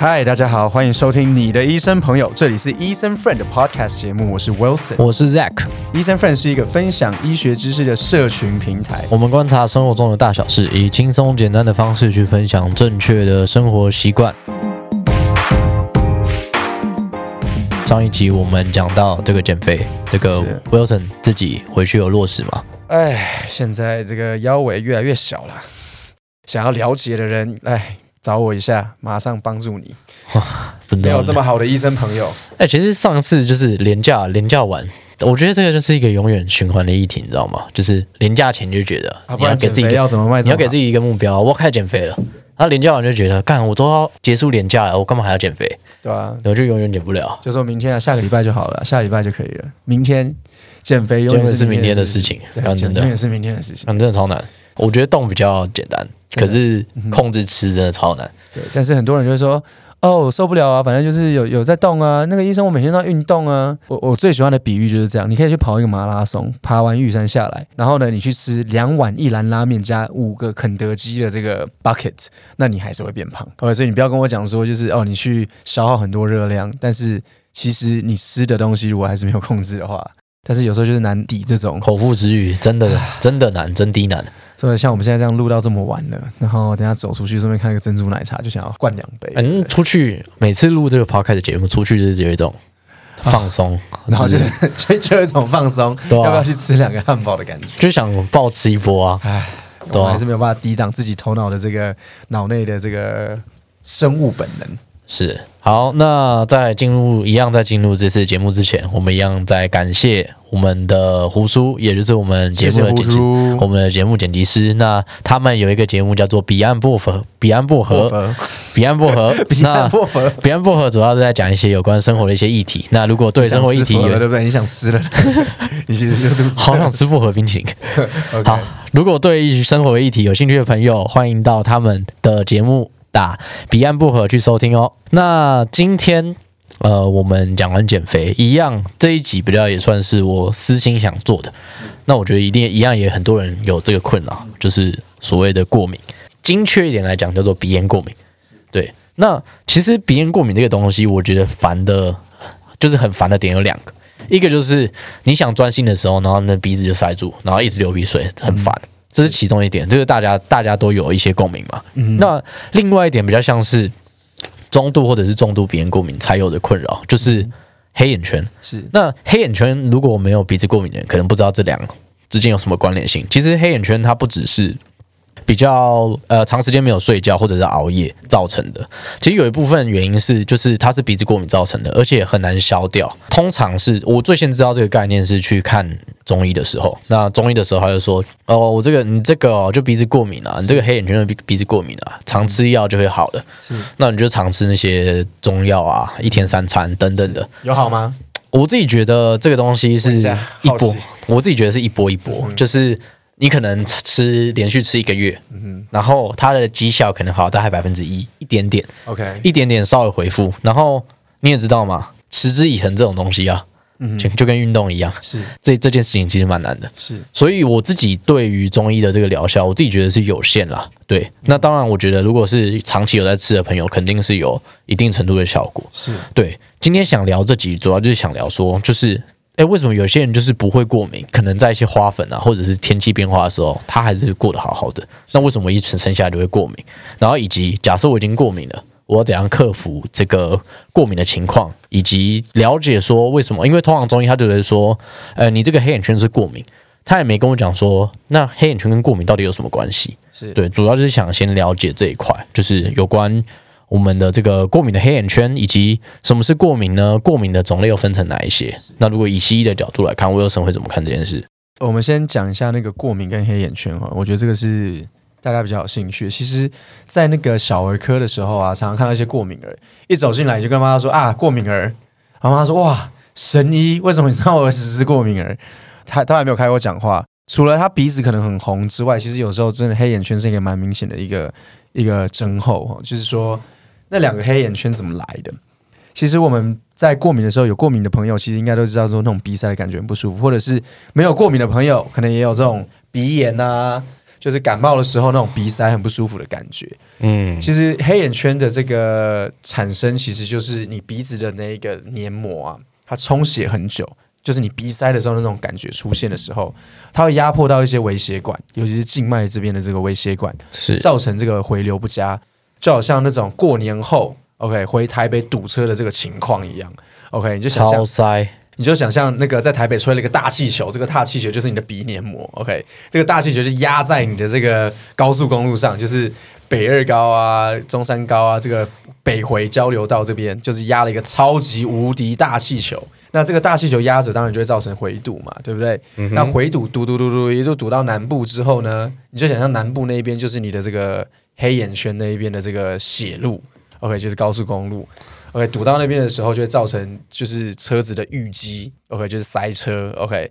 嗨，大家好，欢迎收听你的医生朋友，这里是医生 Friend 的 Podcast 节目，我是 Wilson。我是 Zack，医生 Friend 是一个分享医学知识的社群平台。我们观察生活中的大小事，以轻松简单的方式去分享正确的生活习惯。上一集我们讲到这个减肥，这个 Wilson 自己回去有落实吗？哎，现在这个腰围越来越小了，想要了解的人，哎，找我一下，马上帮助你。真的没有这么好的医生朋友，哎、其实上次就是廉价廉价完，我觉得这个就是一个永远循环的议题，你知道吗？就是廉价前就觉得、你要给自己要怎么卖？你要给自己一个目标，我开始减肥了。然后廉价完就觉得，干我都要结束廉价了，我干嘛还要减肥？对啊？我就永远减不了。就说明天啊，下个礼拜就好了，下礼拜就可以了。明天减肥永永远是明天的事事情，真的永，远是明天的事情。嗯，真的超难。我觉得动比较简单，可是控制吃真的超难。对，但是很多人就会说，哦，我受不了啊，反正就是有有在动啊。那个医生，我每天都要运动啊。我我最喜欢的比喻就是这样，你可以去跑一个马拉松，爬完玉山下来，然后呢，你去吃两碗一兰拉面加五个肯德基的这个 bucket，那你还是会变胖。OK，所以你不要跟我讲说，就是哦，你去消耗很多热量，但是其实你吃的东西如果还是没有控制的话，但是有时候就是难抵这种口腹之欲真的真的难，真的难。所以像我们现在这样录到这么晚了，然后等下走出去顺便看一个珍珠奶茶，就想要灌两杯，反正出去每次录这个 podcast 的节目，出去就是有一种放松，然后就就是就就有一种放松，啊要不要去吃两个汉堡的感觉？就想暴吃一波啊。唉，还是没有办法抵挡自己头脑的这个脑内的这个生物本能。是好，那在进入一样在进入这次节目之前，我们一样在感谢我们的胡叔，也就是我们节目的剪辑，叔我们的节目剪辑师。那他们有一个节目叫做《彼岸薄荷》，彼岸薄荷，彼岸薄荷，彼岸薄荷，彼岸薄荷主要是在讲一些有关生活的一些议题。那如果对生活议题有对不对？你想吃了，你其实好想吃薄荷冰淇淋。好，如果对生活议题有兴趣的朋友，欢迎到他们的节目打彼岸薄荷去收听哦。那今天。呃，我们讲完减肥，一样这一集比较也算是我私心想做的。那我觉得一定一样，也很多人有这个困扰，就是所谓的过敏。精确一点来讲，叫做鼻炎过敏。对，那其实鼻炎过敏这个东西，我觉得烦的，就是很烦的点有两个，一个就是你想专心的时候，然后那鼻子就塞住，然后一直流鼻水，很烦。这是其中一点，这个大家大家都有一些共鸣嘛。那另外一点比较像是中度或者是重度鼻炎过敏才有的困扰，就是黑眼圈。是那黑眼圈如果没有鼻子过敏的人，可能不知道这两个之间有什么关联性。其实黑眼圈它不只是比较呃长时间没有睡觉或者是熬夜造成的，其实有一部分原因是就是它是鼻子过敏造成的，而且很难消掉。通常是我最先知道这个概念是去看中医的时候，那中医的时候他就说哦，我这个你这个、哦、就鼻子过敏啊，你这个黑眼圈的鼻鼻子过敏啊，常吃药就会好了。是那你就常吃那些中药啊，一天三餐等等的。有好吗？我自己觉得这个东西是一波，我自己觉得是一波一波，就是你可能吃连续吃一个月，嗯然后它的绩效可能好大概百分之一，一点点，OK，一点点稍微回复，然后你也知道嘛，持之以恒这种东西啊，就就跟运动一样，是。这这件事情其实蛮难的。是。所以我自己对于中医的这个疗效，我自己觉得是有限啦。对，那当然，我觉得如果是长期有在吃的朋友，肯定是有一定程度的效果。是。对，今天想聊这集，主要就是想聊说，就是，哎，为什么有些人就是不会过敏？可能在一些花粉啊，或者是天气变化的时候，他还是过得好好的。那为什么一生下来就会过敏？然后以及假设我已经过敏了。我要怎样克服这个过敏的情况，以及了解说为什么？因为通常中医他就会说，呃，你这个黑眼圈是过敏，他也没跟我讲说，那黑眼圈跟过敏到底有什么关系？是对，主要就是想先了解这一块，就是有关我们的这个过敏的黑眼圈，以及什么是过敏呢？过敏的种类又分成哪一些？那如果以西医的角度来看，威尔森会怎么看这件事？我们先讲一下那个过敏跟黑眼圈哈，我觉得这个是大家比较有兴趣。其实，在那个小儿科的时候啊，常常看到一些过敏儿，一走进来就跟妈妈说啊过敏儿，然后妈妈说哇神医，为什么你知道我儿子是过敏儿？他他还没有开口讲话，除了他鼻子可能很红之外，其实有时候真的黑眼圈是一个蛮明显的一个一个征候哈，就是说那两个黑眼圈怎么来的？其实我们在过敏的时候，有过敏的朋友其实应该都知道说那种鼻塞的感觉很不舒服，或者是没有过敏的朋友，可能也有这种鼻炎啊、就是感冒的时候那种鼻塞很不舒服的感觉。嗯，其实黑眼圈的这个产生，其实就是你鼻子的那一个黏膜啊，它充血很久，就是你鼻塞的时候那种感觉出现的时候，它会压迫到一些微血管，尤其是静脉这边的这个微血管，是造成这个回流不佳，就好像那种过年后 OK 回台北堵车的这个情况一样。OK，你就想象塞，你就想象那个在台北吹了一个大气球，这个大气球就是你的鼻黏膜，OK，这个大气球就压在你的这个高速公路上，就是北二高啊、中山高啊，这个北回交流道这边就是压了一个超级无敌大气球。那这个大气球压着，当然就会造成回堵嘛，对不对？那回堵堵堵堵堵，也就堵到南部之后呢，你就想象南部那一边就是你的这个黑眼圈那一边的这个血路，OK，就是高速公路。OK，堵到那边的时候就会造成就是车子的淤积，OK，就是塞车，OK，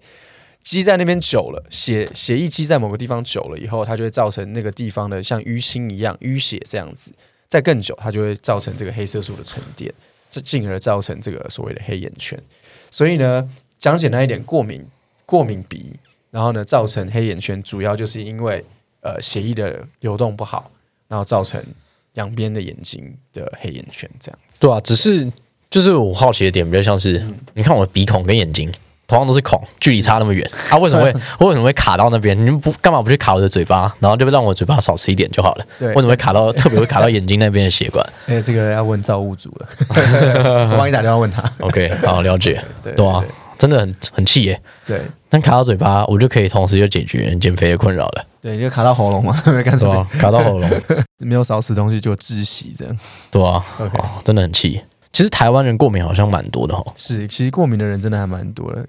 积在那边久了，血血液积在某个地方久了以后，它就会造成那个地方的像淤青一样淤血这样子，再更久，它就会造成这个黑色素的沉淀，这进而造成这个所谓的黑眼圈。所以呢，讲简单一点，过敏过敏鼻，然后呢造成黑眼圈，主要就是因为呃血液的流动不好，然后造成两边的眼睛的黑眼圈这样子。对啊，只是就是我好奇的点比较像是，你看我的鼻孔跟眼睛同样都是孔，距离差那么远，啊，为什么会我 为什么会卡到那边？你们不干嘛不去卡我的嘴巴，然后就让我嘴巴少吃一点就好了？对为什么会卡到特别会卡到眼睛那边的血管 哎、这个要问造物主了，我帮你打电话问他。？OK，好了解，对对啊，真的很很气耶。对但卡到嘴巴，我就可以同时就解决减肥的困扰了，对，你就卡到喉咙嘛，没干什么？？卡到喉咙，没有少吃东西就窒息这样。对啊哦真的很气。其实台湾人过敏好像蛮多的哦。是，其实过敏的人真的还蛮多的。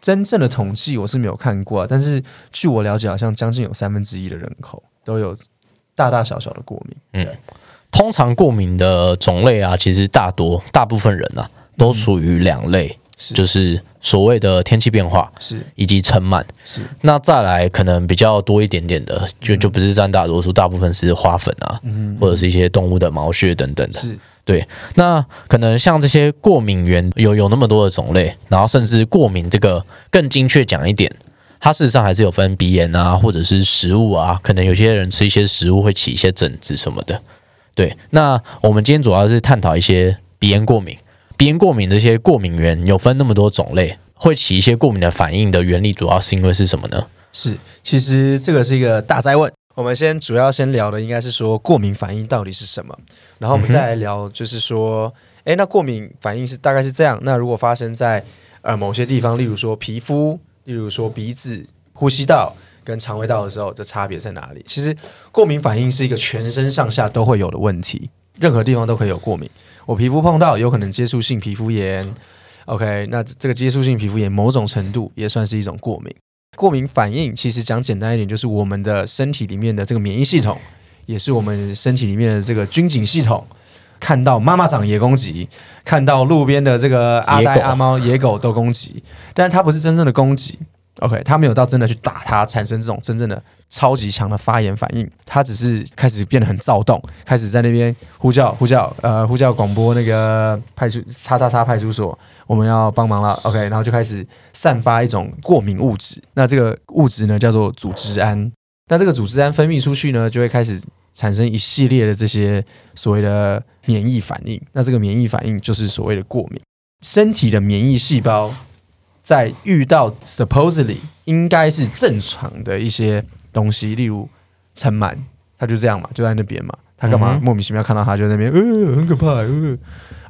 真正的统计我是没有看过、啊，但是据我了解，好像将近有三分之一的人口都有大大小小的过敏。嗯通常过敏的种类啊，其实大多大部分人啊，都属于两类，是就是所谓的天气变化是以及尘螨。是那再来可能比较多一点点的，就就不是占大多数，大部分是花粉啊，嗯或者是一些动物的毛屑等等的。是对，那可能像这些过敏源有有那么多的种类，然后甚至过敏这个更精确讲一点，它事实上还是有分鼻炎啊，或者是食物啊，可能有些人吃一些食物会起一些疹子什么的。对，那我们今天主要是探讨一些鼻炎过敏，鼻炎过敏这些过敏源有分那么多种类，会起一些过敏的反应的原理，主要是因为是什么呢？是，其实这个是一个大灾问。我们先主要先聊的应该是说过敏反应到底是什么，然后我们再来聊就是说，诶，那过敏反应是大概是这样。那如果发生在呃某些地方，例如说皮肤，例如说鼻子、呼吸道跟肠胃道的时候，这差别在哪里？其实过敏反应是一个全身上下都会有的问题，任何地方都可以有过敏。我皮肤碰到有可能接触性皮肤炎，OK，那这个接触性皮肤炎某种程度也算是一种过敏。过敏反应其实讲简单一点，就是我们的身体里面的这个免疫系统，也是我们身体里面的这个军警系统。看到妈妈长也攻击，看到路边的这个阿呆阿猫野狗都攻击，但是它不是真正的攻击。OK，他没有到真的去打它，产生这种真正的超级强的发炎反应，他只是开始变得很躁动，开始在那边呼叫呼叫呃呼叫广播那个派出叉叉叉派出所，我们要帮忙了，OK，然后就开始散发一种过敏物质，那这个物质呢叫做组织胺，那这个组织胺分泌出去呢，就会开始产生一系列的这些所谓的免疫反应，那这个免疫反应就是所谓的过敏，身体的免疫细胞在遇到 supposedly 应该是正常的一些东西，例如尘螨，他就这样嘛，就在那边嘛，他干嘛嗯莫名其妙看到他就在那边，呃，很可怕，呃。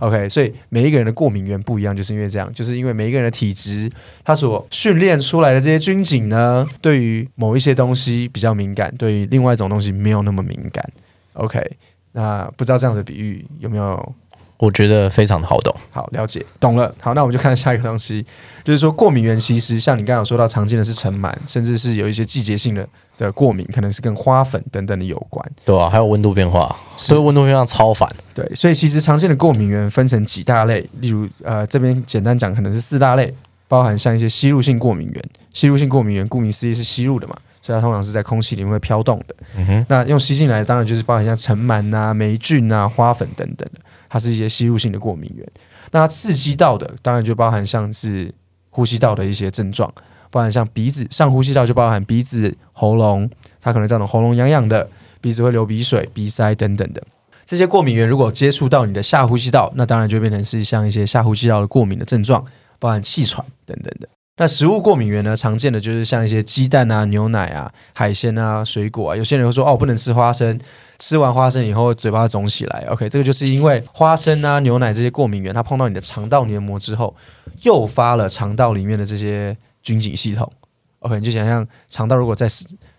OK，所以每一个人的过敏源不一样，就是因为这样，就是因为每一个人的体质，他所训练出来的这些军警呢，对于某一些东西比较敏感，对于另外一种东西没有那么敏感。OK，那不知道这样的比喻有没有我觉得非常的好懂。好，了解，懂了。好，那我们就看下一个东西，就是说过敏源其实像你刚刚有说到，常见的是尘螨，甚至是有一些季节性的的过敏，可能是跟花粉等等的有关。对啊，还有温度变化，所以温度变化超烦。对，所以其实常见的过敏源分成几大类，例如呃这边简单讲可能是四大类，包含像一些吸入性过敏源。吸入性过敏源顾名思义是吸入的嘛，所以它通常是在空气里面会飘动的。嗯哼，那用吸进来，当然就是包含像尘螨啊、霉菌啊、花粉等等的，它是一些吸入性的过敏源。那刺激到的，当然就包含像是呼吸道的一些症状，包含像鼻子上呼吸道就包含鼻子、喉咙，它可能造成喉咙痒痒的，鼻子会流鼻水、鼻塞等等的。这些过敏源如果接触到你的下呼吸道，那当然就变成是像一些下呼吸道的过敏的症状，包含气喘等等的。那食物过敏源呢，常见的就是像一些鸡蛋啊、牛奶啊、海鲜啊、水果啊。有些人会说哦，不能吃花生，吃完花生以后嘴巴肿起来。OK，这个就是因为花生啊、牛奶这些过敏源，它碰到你的肠道黏膜之后，诱发了肠道里面的这些菌警系统。OK，你就想象肠道如果在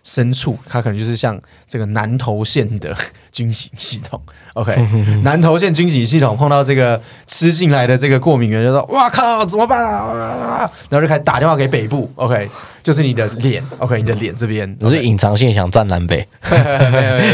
深处，它可能就是像这个南投县的 菌警系统。OK，南投县菌警系统碰到这个吃进来的这个过敏源，就说：“哇靠，怎么办啊？”然后就开始打电话给北部。OK，就是你的脸。OK，你的脸这边，你是隐藏线想占南北，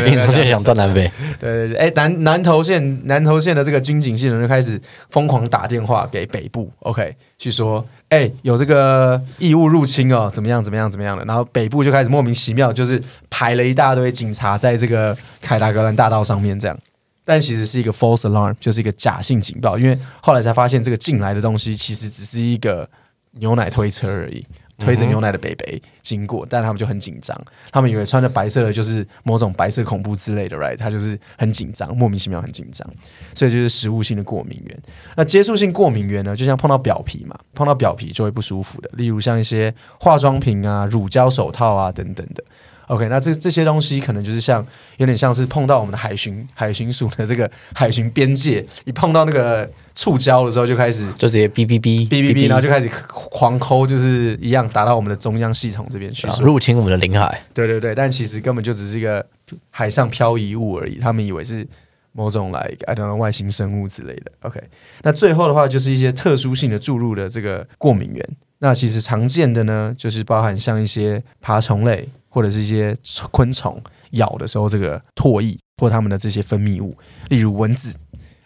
隐藏线想占南北。对对对，哎，南南投县南投县的这个军警系统就开始疯狂打电话给北部。OK，去说。哎，有这个异物入侵哦，怎么样？怎么样？怎么样的？然后北部就开始莫名其妙，就是排了一大堆警察在这个凯达格兰大道上面这样，但其实是一个 false alarm，就是一个假性警报，因为后来才发现这个进来的东西其实只是一个牛奶推车而已。推着牛奶的北北经过，但他们就很紧张，他们以为穿着白色的就是某种白色恐怖之类的，right？他就是很紧张，莫名其妙很紧张，所以就是食物性的过敏源。那接触性过敏源呢，就像碰到表皮嘛，碰到表皮就会不舒服的，例如像一些化妆品啊、乳胶手套啊等等的。OK，那这这些东西可能就是像有点像是碰到我们的海巡海巡署的这个海巡边界，一碰到那个触礁的时候，就开始就直接哔哔哔哔哔哔，然后就开始狂抠，就是一样打到我们的中央系统这边去，入侵我们的领海。对对对，但其实根本就只是一个海上漂移物而已，他们以为是某种来 I don't know 外星生物之类的。OK，那最后的话就是一些特殊性的注入的这个过敏源，那其实常见的呢，就是包含像一些爬虫类。或者是一些昆虫咬的时候，这个唾液或它们的这些分泌物，例如蚊子。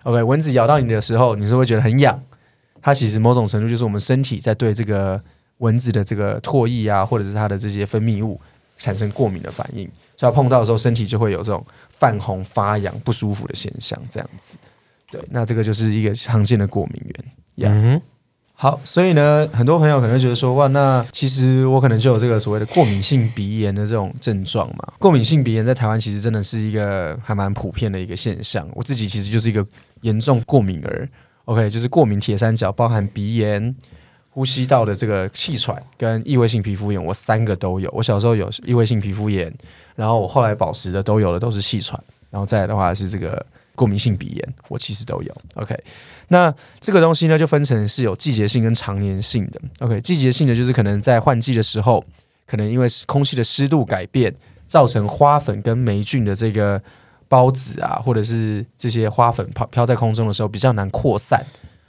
OK，蚊子咬到你的时候，你是会觉得很痒。它其实某种程度就是我们身体在对这个蚊子的这个唾液啊，或者是它的这些分泌物产生过敏的反应。所以碰到的时候，身体就会有这种泛红、发痒、不舒服的现象。这样子，对，那这个就是一个常见的过敏源。嗯。好，所以呢，很多朋友可能觉得说，哇，那其实我可能就有这个所谓的过敏性鼻炎的这种症状嘛。过敏性鼻炎在台湾其实真的是一个还蛮普遍的一个现象。我自己其实就是一个严重过敏儿，OK，就是过敏铁三角，包含鼻炎、呼吸道的这个气喘跟异位性皮肤炎，我三个都有。我小时候有异位性皮肤炎，然后我后来保持的都有的都是气喘，然后再来的话是这个。过敏性鼻炎，我其实都有。OK，那这个东西呢，就分成是有季节性跟常年性的。OK，季节性的就是可能在换季的时候，可能因为空气的湿度改变，造成花粉跟霉菌的这个孢子啊，或者是这些花粉飘飘在空中的时候比较难扩散。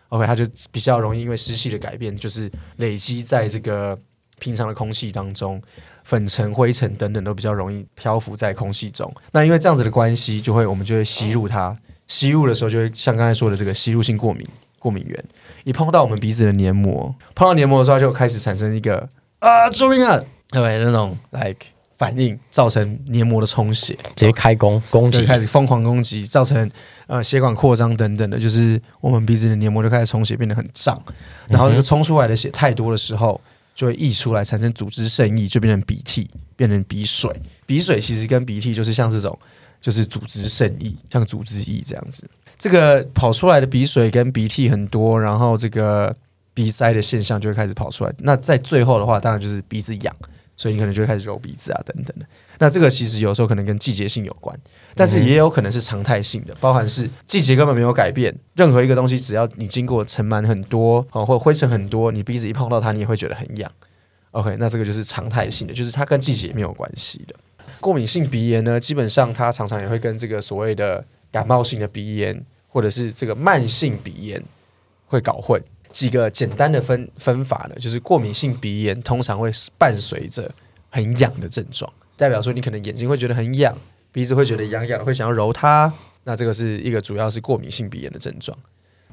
OK，它就比较容易因为湿气的改变，就是累积在这个平常的空气当中。粉尘、灰尘等等都比较容易漂浮在空气中。那因为这样子的关系，就会我们就会吸入它。吸入的时候，就会像刚才说的这个吸入性过敏过敏源，一碰到我们鼻子的黏膜，碰到黏膜的时候，就开始产生一个啊，救命啊，对不对那种 like 反应，造成黏膜的充血，直接开工攻击，开始疯狂攻击，造成呃血管扩张等等的，就是我们鼻子的黏膜就开始充血，变得很胀。然后这个冲出来的血太多的时候。就会溢出来，产生组织渗溢，就变成鼻涕，变成鼻水。鼻水其实跟鼻涕就是像这种，就是组织渗溢，像组织溢这样子。这个跑出来的鼻水跟鼻涕很多，然后这个鼻塞的现象就会开始跑出来。那在最后的话，当然就是鼻子痒。所以你可能就会开始揉鼻子啊，等等的。那这个其实有时候可能跟季节性有关，但是也有可能是常态性的，包含是季节根本没有改变。任何一个东西，只要你经过尘螨很多哦，或灰尘很多，你鼻子一碰到它，你也会觉得很痒。OK，那这个就是常态性的，就是它跟季节没有关系的。过敏性鼻炎呢，基本上它常常也会跟这个所谓的感冒性的鼻炎，或者是这个慢性鼻炎会搞混。几个简单的分分法呢，就是过敏性鼻炎通常会伴随着很痒的症状，代表说你可能眼睛会觉得很痒，鼻子会觉得痒痒，会想要揉它，那这个是一个主要是过敏性鼻炎的症状。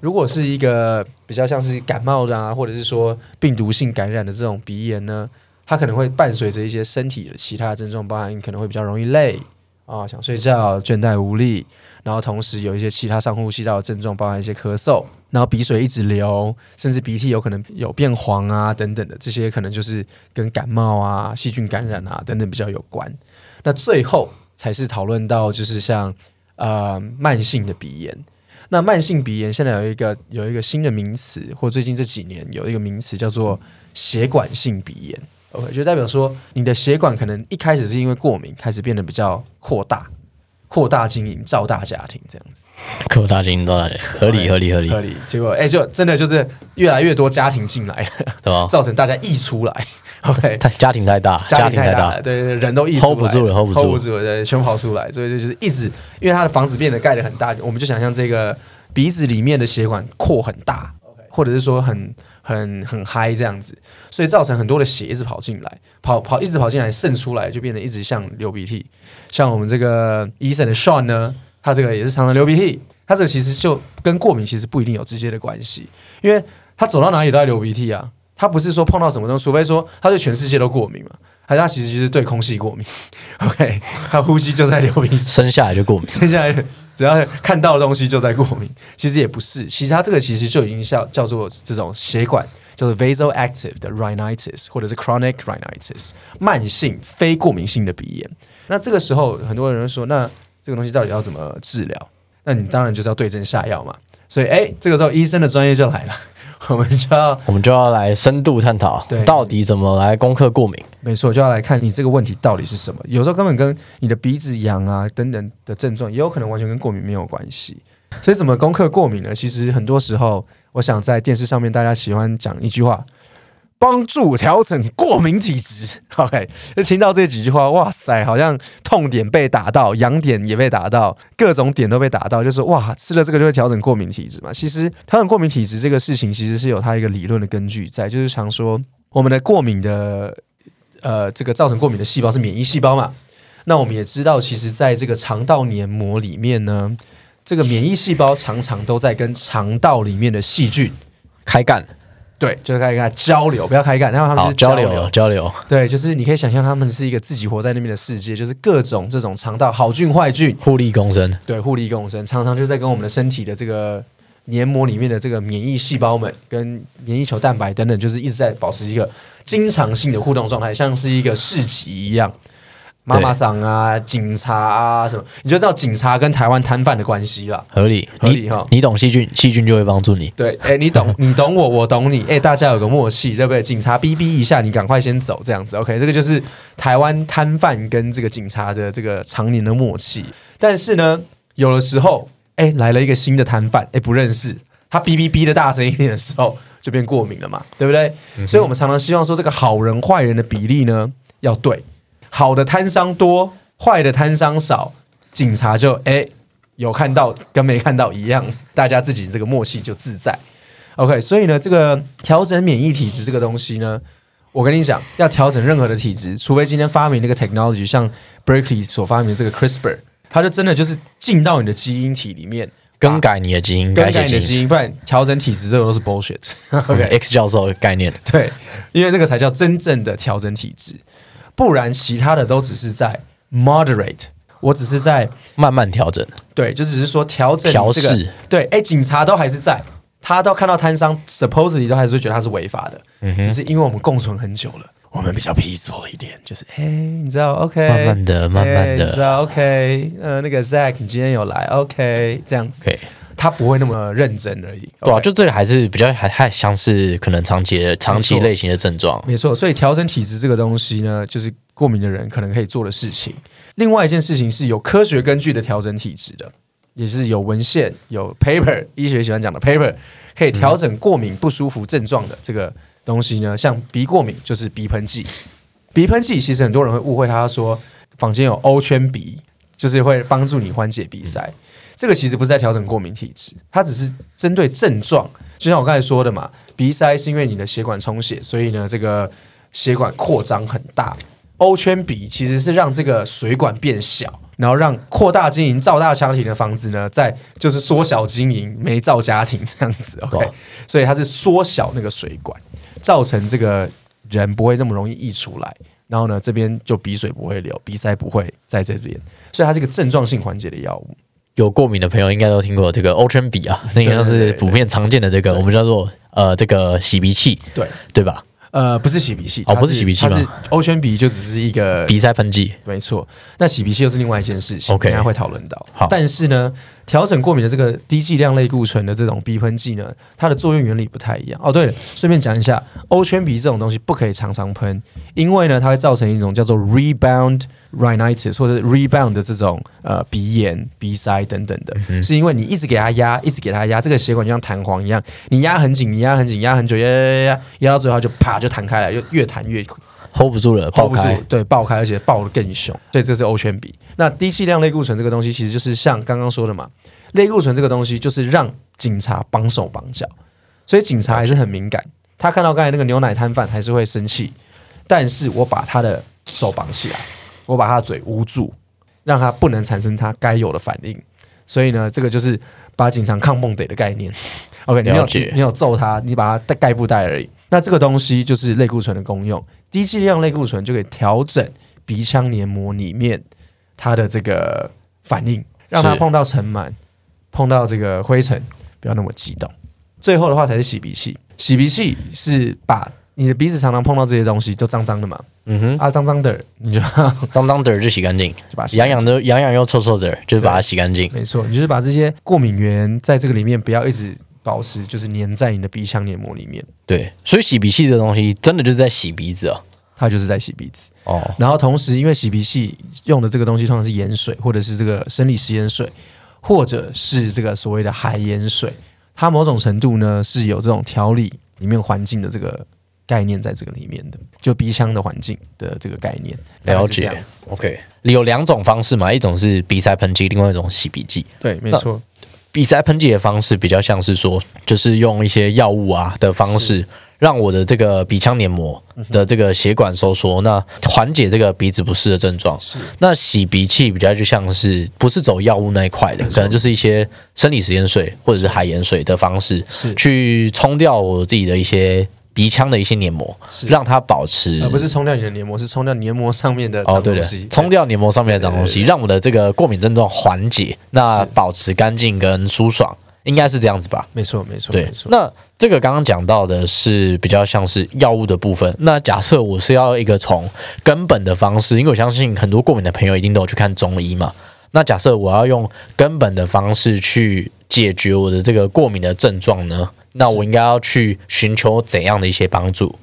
如果是一个比较像是感冒的啊，或者是说病毒性感染的这种鼻炎呢，它可能会伴随着一些身体的其他的症状，包含可能会比较容易累啊，想睡觉、倦怠无力，然后同时有一些其他上呼吸道的症状，包含一些咳嗽，然后鼻水一直流，甚至鼻涕有可能有变黄啊等等的，这些可能就是跟感冒啊、细菌感染啊等等比较有关。那最后才是讨论到就是像呃慢性的鼻炎。那慢性鼻炎现在有一个有一个新的名词，或最近这几年有一个名词叫做血管性鼻炎。OK，就代表说你的血管可能一开始是因为过敏，开始变得比较扩大，扩大经营，造大家庭这样子，扩大经营造大家庭？合理合理合理，合理。结果哎，就真的就是越来越多家庭进来，对吧？造成大家溢出来。OK，太家庭太大，家庭太大，对对，人都溢 hold 不住了，hold 不住，hold 不住了，对，全跑出来，所以就是一直，因为他的房子变得盖得很大，我们就想象这个鼻子里面的血管扩很大，OK，或者是说很。很很嗨这样子，所以造成很多的血一直跑进来，跑跑一直跑进来渗出来，就变得一直像流鼻涕。像我们这个医生的 Sean 呢，他这个也是常常流鼻涕，他这个其实就跟过敏其实不一定有直接的关系，因为他走到哪里都在流鼻涕啊，他不是说碰到什么东西，除非说他对全世界都过敏嘛。还是他其实就是对空气过敏，OK，他呼吸就在流鼻水，生下来就过敏，生下来只要看到的东西就在过敏。其实也不是，其实他这个其实就已经叫叫做这种血管，叫做 vasoactive 的 rhinitis，或者是 chronic rhinitis，慢性非过敏性的鼻炎。那这个时候很多人说，那这个东西到底要怎么治疗？那你当然就是要对症下药嘛。所以，哎，这个时候医生的专业就来了。我们就要，我们就要来深度探讨，对，到底怎么来攻克过敏？没错，就要来看你这个问题到底是什么。有时候根本跟你的鼻子痒啊等等的症状，也有可能完全跟过敏没有关系。所以，怎么攻克过敏呢？其实很多时候，我想在电视上面，大家喜欢讲一句话。帮助调整过敏体质。OK，就听到这几句话，哇塞，好像痛点被打到，痒点也被打到，各种点都被打到，就是哇，吃了这个就会调整过敏体质嘛？其实调整过敏体质这个事情，其实是有它一个理论的根据在，就是常说我们的过敏的呃，这个造成过敏的细胞是免疫细胞嘛。那我们也知道，其实在这个肠道黏膜里面呢，这个免疫细胞常常都在跟肠道里面的细菌开干。对，就是开始交流，不要开干，然后他们是交流，交流。对，就是你可以想象，他们是一个自己活在那边的世界，就是各种这种肠道好菌坏菌互利共生。对，互利共生，常常就在跟我们的身体的这个黏膜里面的这个免疫细胞们跟免疫球蛋白等等，就是一直在保持一个经常性的互动状态，像是一个市集一样。妈妈桑啊，警察啊，什么你就知道警察跟台湾摊贩的关系了，合理合理哈。你懂细菌，细菌就会帮助你。对，哎，你懂，你懂我，我懂你。哎，大家有个默契，对不对？警察逼逼一下，你赶快先走，这样子。OK，这个就是台湾摊贩跟这个警察的这个常年的默契。但是呢，有的时候，哎，来了一个新的摊贩，哎，不认识，他逼逼逼的大声一点的时候，就变过敏了嘛，对不对？所以我们常常希望说，这个好人坏人的比例呢，要对。好的摊商多，坏的摊商少，警察就哎有看到跟没看到一样，大家自己这个默契就自在。OK，所以呢，这个调整免疫体质这个东西呢，我跟你讲，要调整任何的体质，除非今天发明那个 technology，像 Berkeley 所发明的这个 CRISPR，它就真的就是进到你的基因体里面更改你的基因，更改你的基因，不然调整体质这个都是 bullshit。OK，X 教授的概念，对，因为那个才叫真正的调整体质。不然，其他的都只是在 moderate，我只是在慢慢调整。对，就只是说调整调试。对，哎，警察都还是在，他都看到摊商，supposedly 都还是觉得他是违法的。嗯只是因为我们共存很久了，我们比较 peaceful 一点，就是哎，你知道，OK，慢慢的，慢慢的，你知道，OK，呃，那个 Zack，你今天有来，OK，这样子。他不会那么认真而已，对啊，就这个还是比较还还像是可能长期长期类型的症状，没错。所以调整体质这个东西呢，就是过敏的人可能可以做的事情。另外一件事情是有科学根据的调整体质的，也是有文献有 paper，医学喜欢讲的 paper，可以调整过敏不舒服症状的这个东西呢。像鼻过敏就是鼻喷剂，鼻喷剂其实很多人会误会，他说坊间有欧圈鼻，就是会帮助你缓解鼻塞。这个其实不是在调整过敏体质，它只是针对症状。就像我刚才说的嘛，鼻塞是因为你的血管充血，所以呢，这个血管扩张很大。欧圈鼻其实是让这个水管变小，然后让扩大经营、造大家庭的房子呢，在就是缩小经营、没造家庭这样子。OK，所以它是缩小那个水管，造成这个人不会那么容易溢出来。然后呢这边就鼻水不会流，鼻塞不会在这边，所以它是一个症状性缓解的药物。有过敏的朋友应该都听过这个欧圈比啊，那个像是普遍常见的这个，我们叫做呃这个洗鼻器，对。对吧？呃，不是洗鼻器，哦不是洗鼻器吗它是欧圈鼻就只是一个鼻塞喷剂，没错，那洗鼻器又是另外一件事情 OK 等一下会讨论到。好。但是呢，调整过敏的这个低剂量类固醇的这种鼻喷剂呢，它的作用原理不太一样。哦，对了，顺便讲一下，欧圈鼻这种东西不可以常常喷，因为呢，它会造成一种叫做 rebound rhinitis 或者 rebound 的这种呃鼻炎、鼻塞等等的，是因为你一直给它压，一直给它压，这个血管就像弹簧一样，你压很紧，你压很紧，压很久，压压压压压到最后它就啪就弹开了，就越弹越 hold 不住了，爆开。对，爆开，而且爆的更凶，所以这是欧圈比。那低剂量类固醇这个东西，其实就是像刚刚说的嘛，类固醇这个东西就是让警察绑手绑脚，所以警察还是很敏感，他看到刚才那个牛奶摊贩还是会生气，但是我把他的手绑起来，我把他的嘴捂住，让他不能产生他该有的反应，所以呢，这个就是把警察抗梦得的概念。OK，你没有你没有揍他，你把他盖布袋而已。那这个东西就是类固醇的功用，低剂量类固醇就可以调整鼻腔黏膜里面它的这个反应，让它碰到尘螨、碰到这个灰尘不要那么激动。最后的话才是洗鼻器，洗鼻器是把你的鼻子常常碰到这些东西都脏脏的嘛，嗯哼，啊脏脏的，你就脏脏的就洗干净，就把它洗痒痒的痒痒又臭臭的，就是把它洗干净。没错，你就是把这些过敏源在这个里面不要一直保持，就是粘在你的鼻腔黏膜里面，对，所以洗鼻器这东西真的就是在洗鼻子啊。它就是在洗鼻子。哦，然后同时，因为洗鼻器用的这个东西通常是盐水，或者是这个生理食盐水，或者是这个所谓的海盐水，它某种程度呢是有这种调理里面环境的这个概念在这个里面的，就鼻腔的环境的这个概念。了解。OK，有两种方式嘛，一种是鼻塞喷剂，另外一种洗鼻剂。对，没错，鼻塞喷剂的方式比较像是说，就是用一些药物啊的方式，让我的这个鼻腔黏膜的这个血管收缩，那缓解这个鼻子不适的症状。那洗鼻器比较就像是不是走药物那一块的，可能就是一些生理食盐水或者是海盐水的方式，是。去冲掉我自己的一些鼻腔的一些黏膜，是让它保持而不是冲掉你的黏膜，是冲掉黏膜上面的哦，对的脏东西，，冲掉黏膜上面的脏东西，让我的这个过敏症状缓解，那保持干净跟舒爽，应该是这样子吧？没错，没错，对没，错。那这个刚刚讲到的是比较像是药物的部分。那假设我是要一个从根本的方式，因为我相信很多过敏的朋友一定都有去看中医嘛。那假设我要用根本的方式去解决我的这个过敏的症状呢？那我应该要去寻求怎样的一些帮助？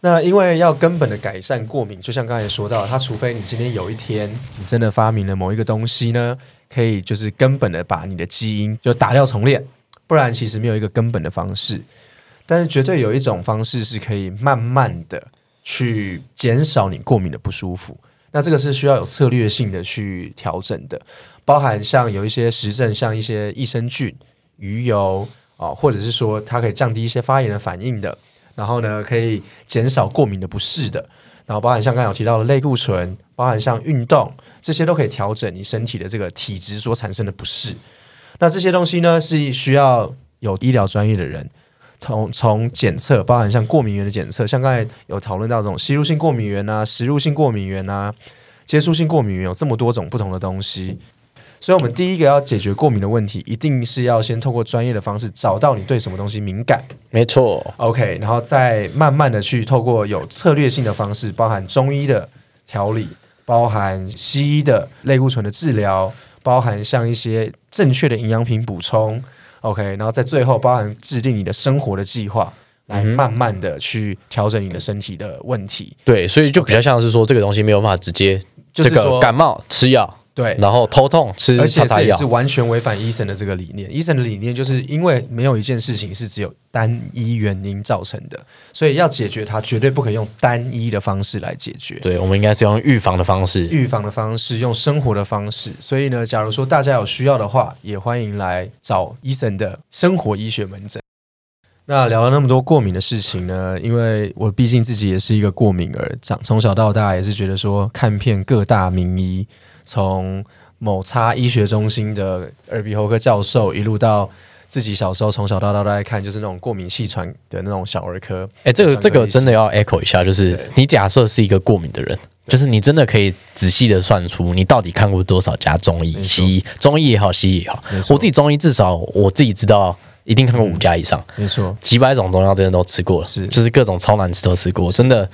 那因为要根本的改善过敏，就像刚才说到，它除非你今天有一天你真的发明了某一个东西呢，可以就是根本的把你的基因就打掉重练，不然其实没有一个根本的方式。但是绝对有一种方式是可以慢慢的去减少你过敏的不舒服。那这个是需要有策略性的去调整的，包含像有一些实证，像一些益生菌、鱼油啊、或者是说它可以降低一些发炎的反应的，然后呢可以减少过敏的不适的，然后包含像刚才有提到的类固醇，包含像运动，这些都可以调整你身体的这个体质所产生的不适。那这些东西呢是需要有医疗专业的人。从从检测，包含像过敏源的检测，像刚才有讨论到这种吸入性过敏源啊、食入性过敏源啊、接触性过敏源，有这么多种不同的东西。所以，我们第一个要解决过敏的问题，一定是要先透过专业的方式找到你对什么东西敏感。没错，，OK，然后再慢慢的去透过有策略性的方式，包含中医的调理，包含西医的类固醇的治疗，包含像一些正确的营养品补充，OK，然后在最后包含制定你的生活的计划，来慢慢的去调整你的身体的问题。对，所以就比较像是说这个东西没有办法直接这个就是说感冒吃药，对，然后头痛吃而且这也是，完全违反医生的这个理念。医生的理念就是因为没有一件事情是只有单一原因造成的，所以要解决它，绝对不可以用单一的方式来解决。对我们应该是用预防的方式。预防的方式，用生活的方式。所以呢，假如说大家有需要的话，也欢迎来找医生的生活医学门诊。那聊了那么多过敏的事情呢，因为我毕竟自己也是一个过敏儿，长从小到大也是觉得说看遍各大名医，从某差医学中心的耳鼻喉科教授，一路到自己小时候从小到大都在看，就是那种过敏气喘的那种小儿科。哎，这个这个真的要 echo 一下，就是你假设是一个过敏的人，就是你真的可以仔细的算出你到底看过多少家中医、西医、中医也好，西医也好我自己中医至少我自己知道，一定看过五家以上，没错，几百种中药真的都吃过了，是。就是各种超难吃都吃过，真的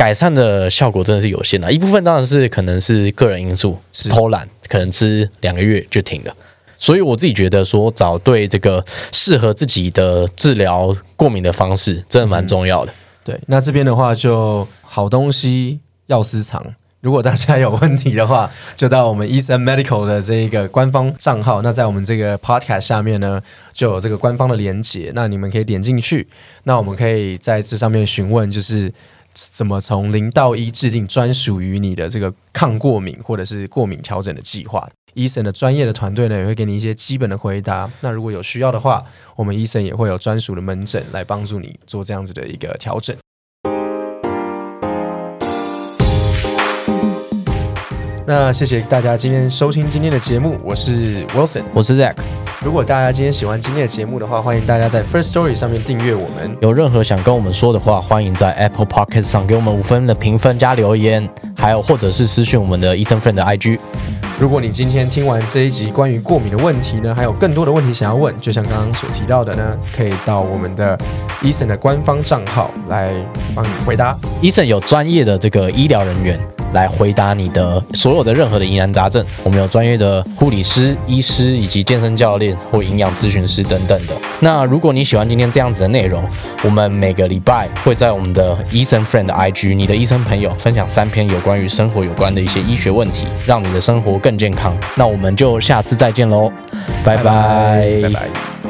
改善的效果真的是有限的。一部分当然是可能是个人因素，是偷懒，可能吃两个月就停了。所以我自己觉得说，找对这个适合自己的治疗过敏的方式，真的蛮重要的。对，那这边的话就好东西药私藏。如果大家有问题的话，就到我们 Eason Medical 的这一个官方账号。那在我们这个 Podcast 下面呢，就有这个官方的连接，那你们可以点进去。那我们可以在这上面询问，就是怎么从零到一制定专属于你的这个抗过敏或者是过敏调整的计划。医生的专业的团队呢，也会给你一些基本的回答。那如果有需要的话，我们医生也会有专属的门诊来帮助你做这样子的一个调整。那谢谢大家今天收听今天的节目，我是 Wilson。我是 Zack，如果大家今天喜欢今天的节目的话，欢迎大家在 First Story 上面订阅我们。有任何想跟我们说的话，欢迎在 Apple Podcast 上给我们五分的评分加留言，还有或者是私讯我们的 Ethan friend 的 IG。如果你今天听完这一集关于过敏的问题呢，还有更多的问题想要问，就像刚刚所提到的呢，可以到我们的 Ethan 的官方账号来帮你回答。Ethan 有专业的这个医疗人员来回答你的所有的任何的疑难杂症。我们有专业的护理师、医师以及健身教练或营养咨询师等等的。那如果你喜欢今天这样子的内容，我们每个礼拜会在我们的医生 friend 的 IG，你的医生朋友分享三篇有关于生活有关的一些医学问题，让你的生活更健康。那我们就下次再见喽，拜拜拜拜。